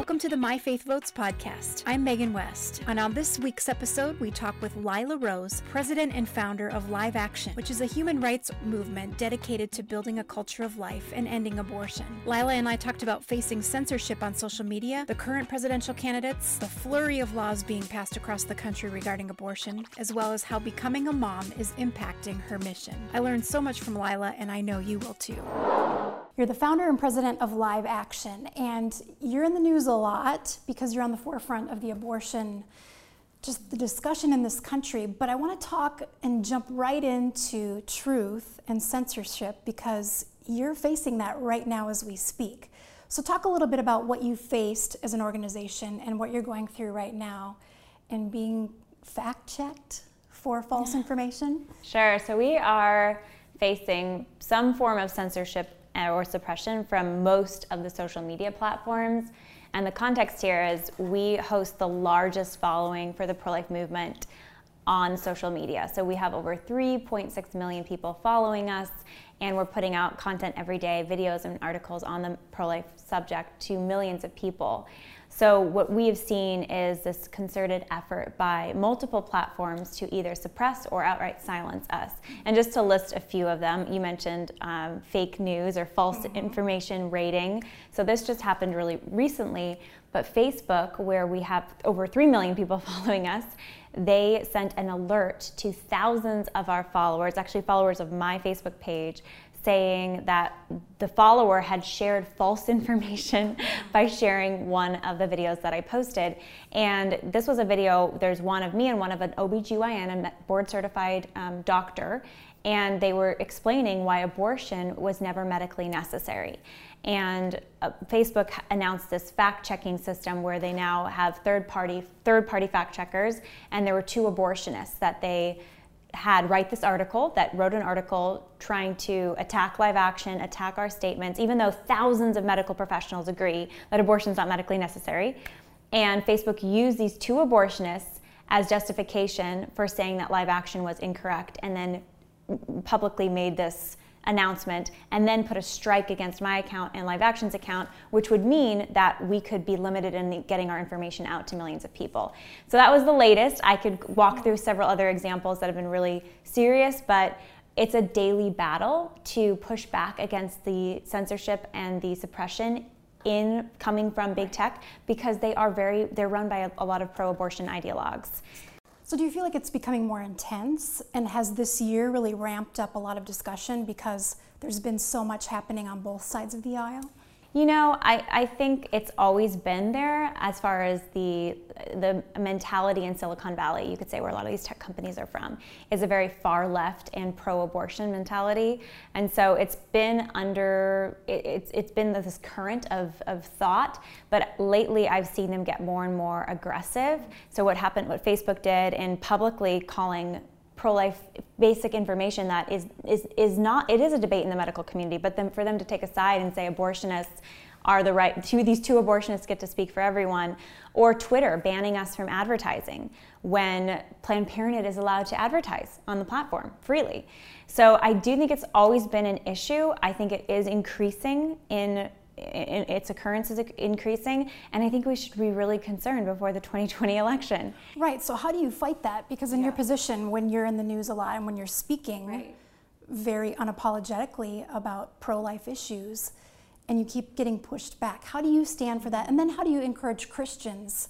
Welcome to the My Faith Votes podcast. I'm Megan West. And on this week's episode, we talk with Lila Rose, president and founder of Live Action, which is a human rights movement dedicated to building a culture of life and ending abortion. Lila and I talked about facing censorship on social media, the current presidential candidates, the flurry of laws being passed across the country regarding abortion, as well as how becoming a mom is impacting her mission. I learned so much from Lila, and I know you will too. You're the founder and president of Live Action, and you're in the news a lot because you're on the forefront of the abortion, just the discussion in this country. But I want to talk and jump right into truth and censorship because you're facing that right now as we speak. So, talk a little bit about what you faced as an organization and what you're going through right now and being fact checked for false information. Sure. So, we are facing some form of censorship uh, or suppression from most of the social media platforms. And the context here is we host the largest following for the pro life movement on social media. So we have over 3.6 million people following us, and we're putting out content every day, videos and articles on the pro life subject to millions of people. So, what we have seen is this concerted effort by multiple platforms to either suppress or outright silence us. And just to list a few of them, you mentioned um, fake news or false mm-hmm. information rating. So, this just happened really recently. But Facebook, where we have over 3 million people following us, they sent an alert to thousands of our followers, actually, followers of my Facebook page, saying that the follower had shared false information by sharing one of the videos that I posted. And this was a video, there's one of me and one of an OBGYN, a board certified um, doctor, and they were explaining why abortion was never medically necessary. And uh, Facebook announced this fact checking system where they now have third party third party fact checkers, and there were two abortionists that they had write this article that wrote an article trying to attack live action, attack our statements, even though thousands of medical professionals agree that abortion is not medically necessary. And Facebook used these two abortionists as justification for saying that live action was incorrect and then publicly made this announcement and then put a strike against my account and Live Action's account, which would mean that we could be limited in getting our information out to millions of people. So that was the latest. I could walk through several other examples that have been really serious, but it's a daily battle to push back against the censorship and the suppression in coming from big tech because they are very they're run by a, a lot of pro-abortion ideologues so, do you feel like it's becoming more intense? And has this year really ramped up a lot of discussion because there's been so much happening on both sides of the aisle? You know, I, I think it's always been there as far as the the mentality in Silicon Valley, you could say where a lot of these tech companies are from, is a very far left and pro-abortion mentality. And so it's been under it, it's it's been this current of, of thought, but lately I've seen them get more and more aggressive. So what happened what Facebook did in publicly calling pro-life basic information that is is is not it is a debate in the medical community but then for them to take a side and say abortionists are the right two these two abortionists get to speak for everyone or twitter banning us from advertising when planned parenthood is allowed to advertise on the platform freely. So i do think it's always been an issue. I think it is increasing in its occurrence is increasing, and I think we should be really concerned before the 2020 election. Right. So how do you fight that? Because in yeah. your position, when you're in the news a lot and when you're speaking right. very unapologetically about pro-life issues, and you keep getting pushed back, how do you stand for that? And then how do you encourage Christians?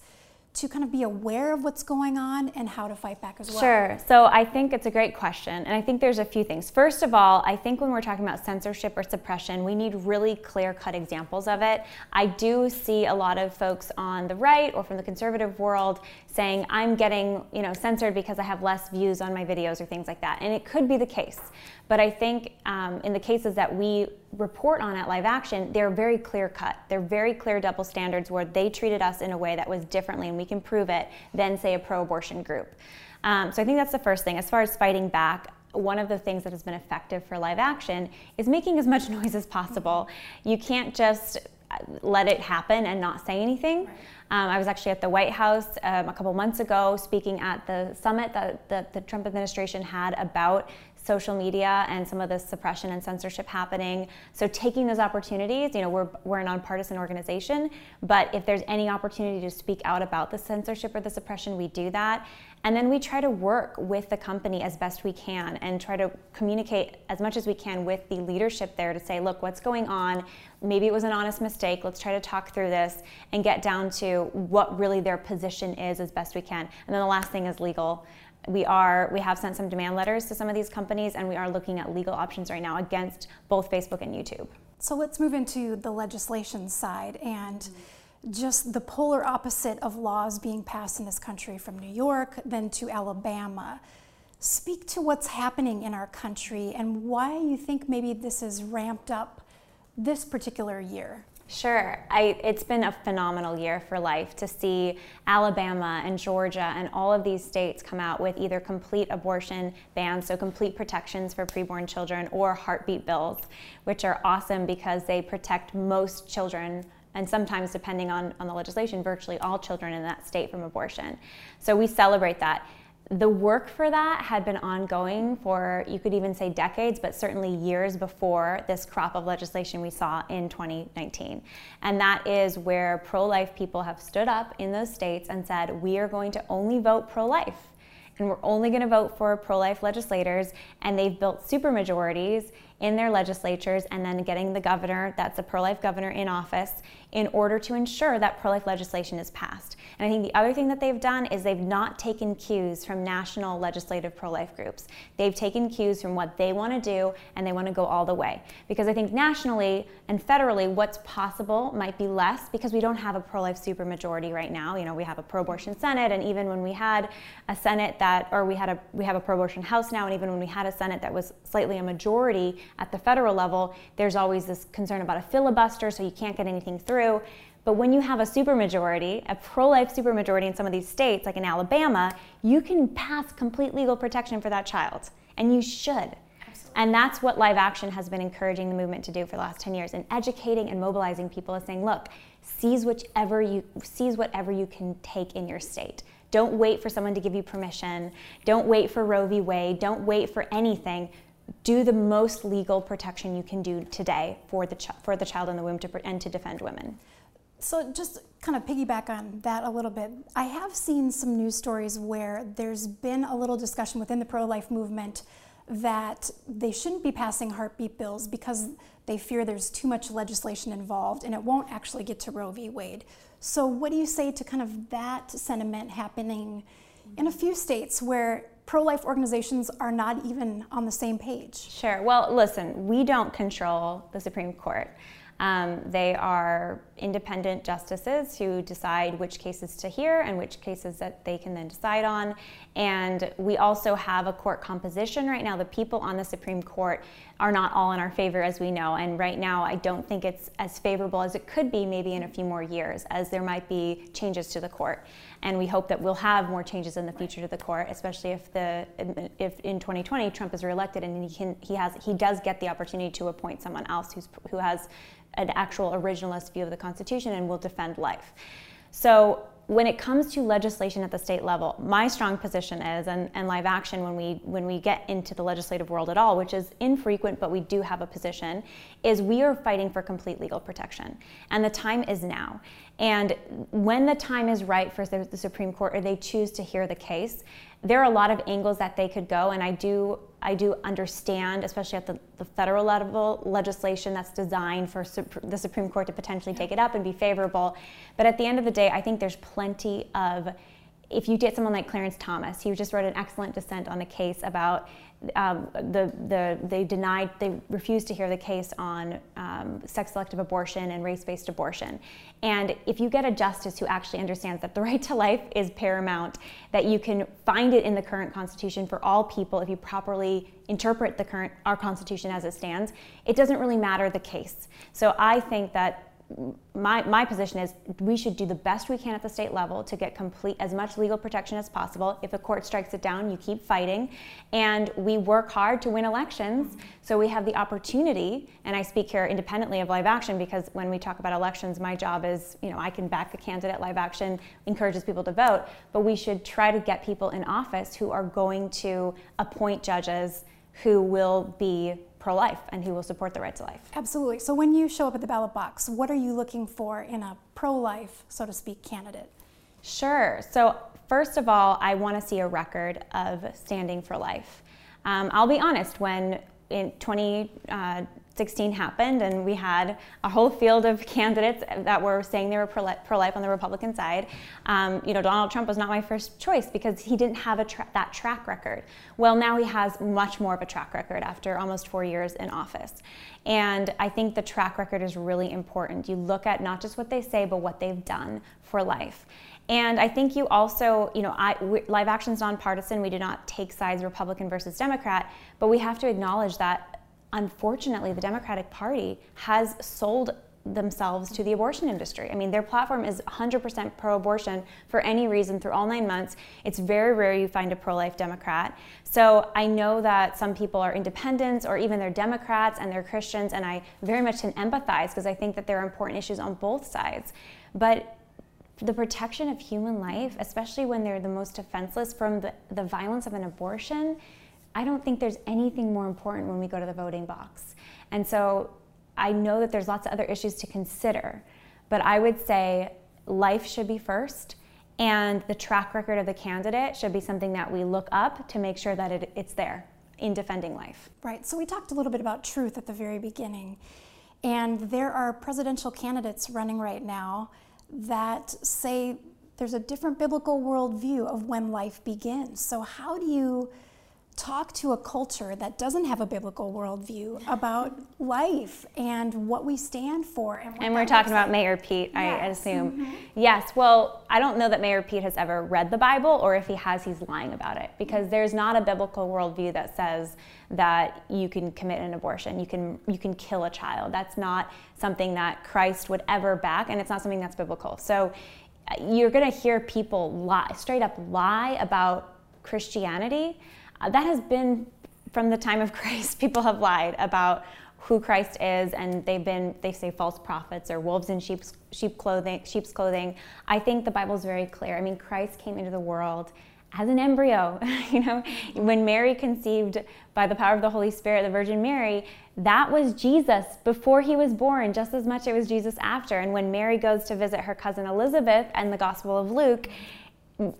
To kind of be aware of what's going on and how to fight back as well? Sure. So I think it's a great question. And I think there's a few things. First of all, I think when we're talking about censorship or suppression, we need really clear cut examples of it. I do see a lot of folks on the right or from the conservative world saying, I'm getting you know, censored because I have less views on my videos or things like that. And it could be the case. But I think um, in the cases that we report on at Live Action, they're very clear cut. They're very clear double standards where they treated us in a way that was differently, and we can prove it, than, say, a pro abortion group. Um, so I think that's the first thing. As far as fighting back, one of the things that has been effective for live action is making as much noise as possible. You can't just let it happen and not say anything. Right. Um, I was actually at the White House um, a couple months ago speaking at the summit that, that the Trump administration had about social media and some of the suppression and censorship happening. So taking those opportunities, you know, we're, we're a nonpartisan organization, but if there's any opportunity to speak out about the censorship or the suppression, we do that. And then we try to work with the company as best we can and try to communicate as much as we can with the leadership there to say, look, what's going on? Maybe it was an honest mistake. Let's try to talk through this and get down to what really their position is as best we can. And then the last thing is legal we are we have sent some demand letters to some of these companies and we are looking at legal options right now against both facebook and youtube. So let's move into the legislation side and just the polar opposite of laws being passed in this country from new york then to alabama. Speak to what's happening in our country and why you think maybe this is ramped up this particular year Sure. I, it's been a phenomenal year for life to see Alabama and Georgia and all of these states come out with either complete abortion bans, so complete protections for preborn children, or heartbeat bills, which are awesome because they protect most children and sometimes, depending on, on the legislation, virtually all children in that state from abortion. So we celebrate that the work for that had been ongoing for, you could even say decades, but certainly years before this crop of legislation we saw in 2019. And that is where pro life people have stood up in those states and said, we are going to only vote pro life. And we're only going to vote for pro life legislators. And they've built supermajorities in their legislatures and then getting the governor, that's a pro life governor, in office in order to ensure that pro life legislation is passed. And I think the other thing that they've done is they've not taken cues from national legislative pro life groups. They've taken cues from what they want to do and they want to go all the way. Because I think nationally and federally, what's possible might be less because we don't have a pro life supermajority right now. You know, we have a pro abortion Senate, and even when we had a Senate that, or we had a, we have a pro abortion House now, and even when we had a Senate that was slightly a majority at the federal level, there's always this concern about a filibuster, so you can't get anything through through. But when you have a supermajority, a pro life supermajority in some of these states, like in Alabama, you can pass complete legal protection for that child. And you should. Absolutely. And that's what Live Action has been encouraging the movement to do for the last 10 years and educating and mobilizing people is saying, look, seize whichever you seize whatever you can take in your state. Don't wait for someone to give you permission. Don't wait for Roe v. Wade. Don't wait for anything do the most legal protection you can do today for the, ch- for the child in the womb to, and to defend women. So, just kind of piggyback on that a little bit, I have seen some news stories where there's been a little discussion within the pro life movement that they shouldn't be passing heartbeat bills because they fear there's too much legislation involved and it won't actually get to Roe v. Wade. So, what do you say to kind of that sentiment happening in a few states where pro life organizations are not even on the same page. Sure. Well, listen, we don't control the Supreme Court. Um, they are independent justices who decide which cases to hear and which cases that they can then decide on. And we also have a court composition right now. The people on the Supreme Court are not all in our favor, as we know. And right now, I don't think it's as favorable as it could be maybe in a few more years, as there might be changes to the court. And we hope that we'll have more changes in the future to the court, especially if the if in 2020 Trump is reelected and he can he has he does get the opportunity to appoint someone else who's who has an actual originalist view of the Constitution and will defend life. So when it comes to legislation at the state level, my strong position is, and, and live action when we when we get into the legislative world at all, which is infrequent, but we do have a position, is we are fighting for complete legal protection. And the time is now. And when the time is right for the Supreme Court or they choose to hear the case, there are a lot of angles that they could go, and I do I do understand, especially at the, the federal level, legislation that's designed for the Supreme Court to potentially take it up and be favorable. But at the end of the day, I think there's plenty of if you get someone like Clarence Thomas, he just wrote an excellent dissent on a case about um, the, the, they denied, they refused to hear the case on um, sex selective abortion and race based abortion. And if you get a justice who actually understands that the right to life is paramount, that you can find it in the current Constitution for all people if you properly interpret the current, our Constitution as it stands, it doesn't really matter the case. So I think that my, my position is we should do the best we can at the state level to get complete as much legal protection as possible. If a court strikes it down, you keep fighting. And we work hard to win elections. So we have the opportunity, and I speak here independently of live action because when we talk about elections, my job is, you know, I can back a candidate, live action encourages people to vote, but we should try to get people in office who are going to appoint judges who will be pro life and who will support the right to life. Absolutely. So when you show up at the ballot box, what are you looking for in a pro life, so to speak, candidate? Sure. So, first of all, I want to see a record of standing for life. Um, I'll be honest, when in 20, uh, 16 happened, and we had a whole field of candidates that were saying they were pro life on the Republican side. Um, you know, Donald Trump was not my first choice because he didn't have tra- that track record. Well, now he has much more of a track record after almost four years in office. And I think the track record is really important. You look at not just what they say, but what they've done for life. And I think you also, you know, I, we, Live nonpartisan. We do not take sides Republican versus Democrat, but we have to acknowledge that unfortunately, the Democratic Party has sold themselves to the abortion industry. I mean, their platform is 100% pro abortion for any reason through all nine months. It's very rare you find a pro life Democrat. So I know that some people are independents or even they're Democrats and they're Christians, and I very much can empathize because I think that there are important issues on both sides. But the protection of human life, especially when they're the most defenseless from the, the violence of an abortion, I don't think there's anything more important when we go to the voting box. And so I know that there's lots of other issues to consider, but I would say life should be first. And the track record of the candidate should be something that we look up to make sure that it, it's there in defending life. Right. So we talked a little bit about truth at the very beginning. And there are presidential candidates running right now that say there's a different biblical worldview of when life begins. So, how do you talk to a culture that doesn't have a biblical worldview about life and what we stand for. And, and we're talking about Mayor Pete, yes. I assume. Mm-hmm. Yes, well, I don't know that Mayor Pete has ever read the Bible, or if he has, he's lying about it because there's not a biblical worldview that says that you can commit an abortion, you can you can kill a child. That's not something that Christ would ever back, and it's not something that's biblical. So you're going to hear people lie, straight up lie about Christianity uh, that has been from the time of Christ. People have lied about who Christ is, and they've been they say false prophets or wolves in sheep's sheep clothing. Sheep's clothing. I think the Bible is very clear. I mean, Christ came into the world as an embryo. you know, when Mary conceived by the power of the Holy Spirit, the Virgin Mary, that was Jesus before he was born, just as much it was Jesus after. And when Mary goes to visit her cousin Elizabeth and the Gospel of Luke,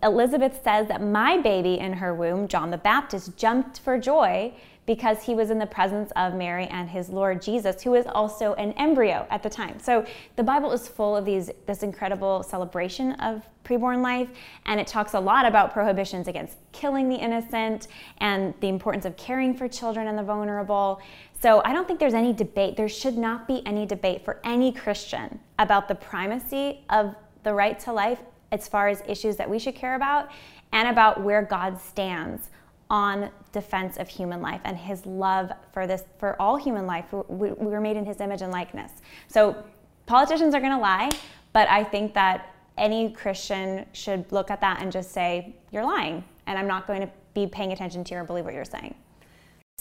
Elizabeth says that my baby in her womb, John the Baptist, jumped for joy because he was in the presence of Mary and his Lord Jesus, who was also an embryo at the time. So the Bible is full of these this incredible celebration of preborn life, and it talks a lot about prohibitions against killing the innocent and the importance of caring for children and the vulnerable. So I don't think there's any debate. There should not be any debate for any Christian about the primacy of the right to life as far as issues that we should care about and about where God stands on defense of human life and his love for this for all human life. We, we were made in his image and likeness. So politicians are going to lie but i think that any christian should look at that and just say you're lying and i'm not going to be paying attention to you or believe what you're saying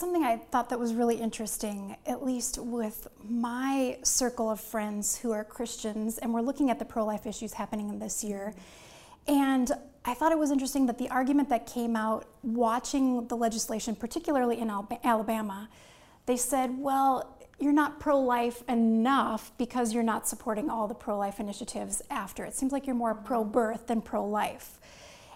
Something I thought that was really interesting, at least with my circle of friends who are Christians, and we're looking at the pro life issues happening this year. And I thought it was interesting that the argument that came out watching the legislation, particularly in Alabama, they said, well, you're not pro life enough because you're not supporting all the pro life initiatives after. It seems like you're more pro birth than pro life.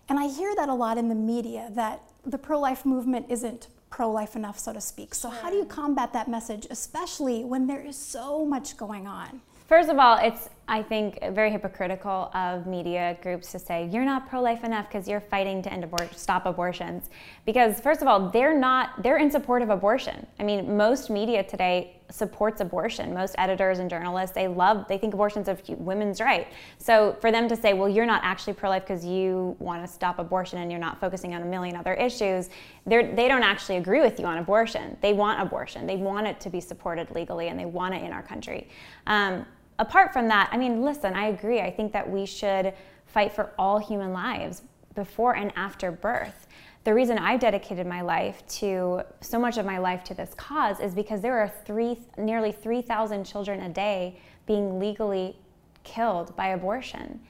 And I hear that a lot in the media that the pro life movement isn't pro life enough, so to speak. So, how do you combat that message, especially when there is so much going on? First of all, it's I think very hypocritical of media groups to say you're not pro-life enough because you're fighting to end abort- stop abortions. Because first of all, they're not they're in support of abortion. I mean, most media today supports abortion. Most editors and journalists they love they think abortion's a women's right. So for them to say, well, you're not actually pro-life because you want to stop abortion and you're not focusing on a million other issues, they they don't actually agree with you on abortion. They want abortion. They want it to be supported legally and they want it in our country. Um, apart from that, I mean, listen, I agree. I think that we should fight for all human lives before and after birth. The reason I've dedicated my life to so much of my life to this cause is because there are three, nearly 3,000 children a day being legally killed by abortion.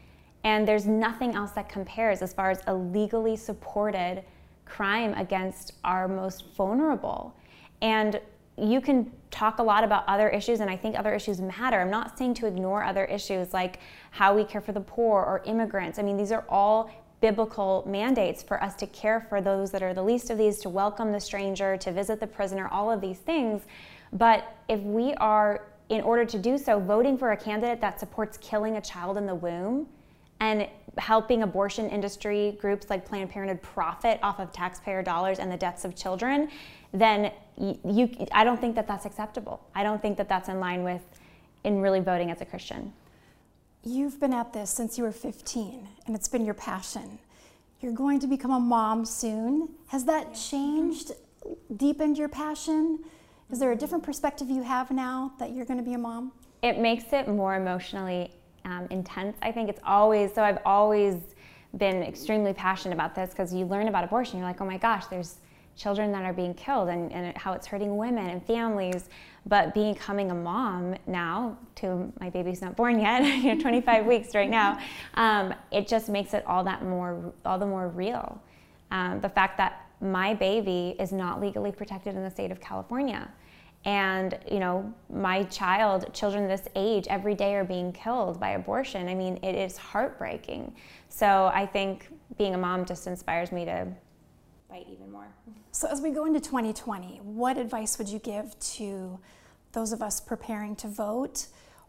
And there's nothing else that compares as far as a legally supported crime against our most vulnerable. And you can talk a lot about other issues, and I think other issues matter. I'm not saying to ignore other issues like how we care for the poor or immigrants. I mean, these are all biblical mandates for us to care for those that are the least of these, to welcome the stranger, to visit the prisoner, all of these things. But if we are, in order to do so, voting for a candidate that supports killing a child in the womb and helping abortion industry groups like Planned Parenthood profit off of taxpayer dollars and the deaths of children, then you, you I don't think that that's acceptable. I don't think that that's in line with in really voting as a Christian. You've been at this since you were 15, and it's been your passion. You're going to become a mom soon. Has that changed, deepened your passion? Is there a different perspective you have now that you're going to be a mom? It makes it more emotionally um, intense. I think it's always, so I've always been extremely passionate about this because you learn about abortion, you're like, oh my gosh, there's children that are being killed and, and how it's hurting women and families. But becoming a mom now, to my baby's not born yet, you know, 25 weeks right now, um, it just makes it all that more, all the more real. Um, the fact that my baby is not legally protected in the state of California. And, you know, my child, children this age, every day are being killed by abortion. I mean, it is heartbreaking. So I think being a mom just inspires me to fight even more. So, as we go into 2020, what advice would you give to those of us preparing to vote?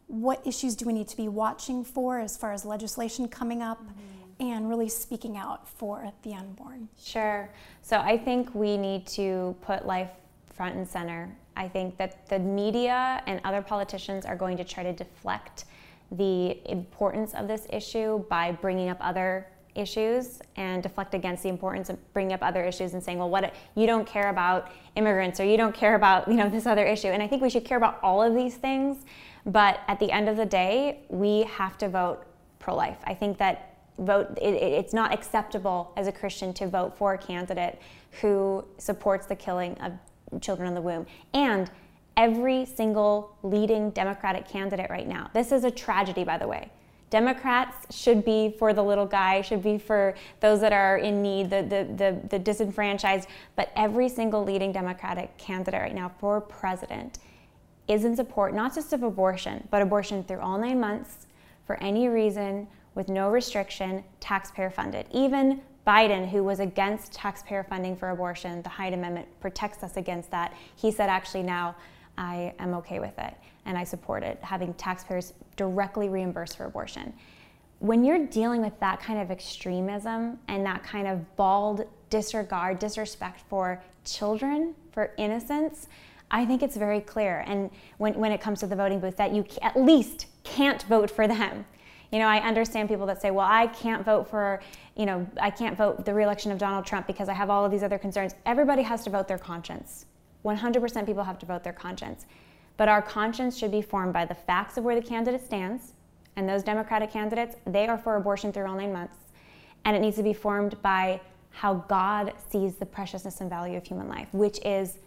What issues do we need to be watching for as far as legislation coming up mm-hmm. and really speaking out for the unborn? Sure. So, I think we need to put life front and center. I think that the media and other politicians are going to try to deflect the importance of this issue by bringing up other issues and deflect against the importance of bringing up other issues and saying, well, what you don't care about immigrants or you don't care about you know this other issue. And I think we should care about all of these things, but at the end of the day, we have to vote pro-life. I think that vote it, it's not acceptable as a Christian to vote for a candidate who supports the killing of children in the womb and every single leading Democratic candidate right now. This is a tragedy, by the way. Democrats should be for the little guy, should be for those that are in need, the, the, the, the, disenfranchised. But every single leading Democratic candidate right now for president is in support not just of abortion, but abortion through all nine months for any reason with no restriction, taxpayer funded. Even Biden, who was against taxpayer funding for abortion, the Hyde Amendment protects us against that. He said, actually, now I am okay with it and I support it, having taxpayers directly reimburse for abortion. When you're dealing with that kind of extremism and that kind of bald disregard, disrespect for children, for innocence, I think it's very clear. And when, when it comes to the voting booth, that you at least can't vote for them. You know, I understand people that say, well, I can't vote for, you know, I can't vote the reelection of Donald Trump because I have all of these other concerns. Everybody has to vote their conscience. 100% people have to vote their conscience. But our conscience should be formed by the facts of where the candidate stands. And those Democratic candidates, they are for abortion through all nine months. And it needs to be formed by how God sees the preciousness and value of human life, which is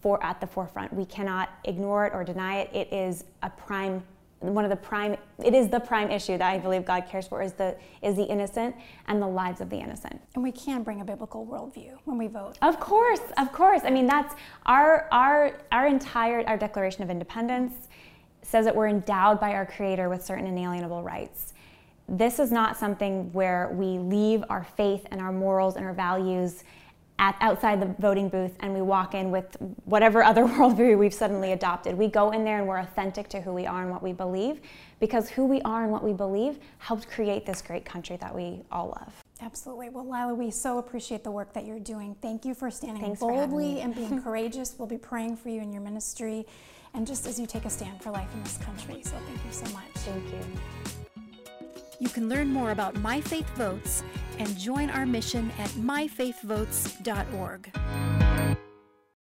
for at the forefront. We cannot ignore it or deny it. It is a prime one of the prime it is the prime issue that i believe god cares for is the is the innocent and the lives of the innocent. And we can bring a biblical worldview when we vote. Of course of course. I mean that's our our our entire our declaration of independence says that we're endowed by our creator with certain inalienable rights. This is not something where we leave our faith and our morals and our values at, outside the voting booth and we walk in with whatever other worldview we've suddenly adopted. We go in there and we're authentic to who we are and what we believe because who we are and what we believe helped create this great country that we all love. Absolutely. Well, Lila, we so appreciate the work that you're doing. Thank you for standing Thanks boldly for and being courageous. We'll be praying for you in your ministry and just as you take a stand for life in this country. So thank you so much. Thank you. You can learn more about My Faith Votes and join our mission at myfaithvotes.org.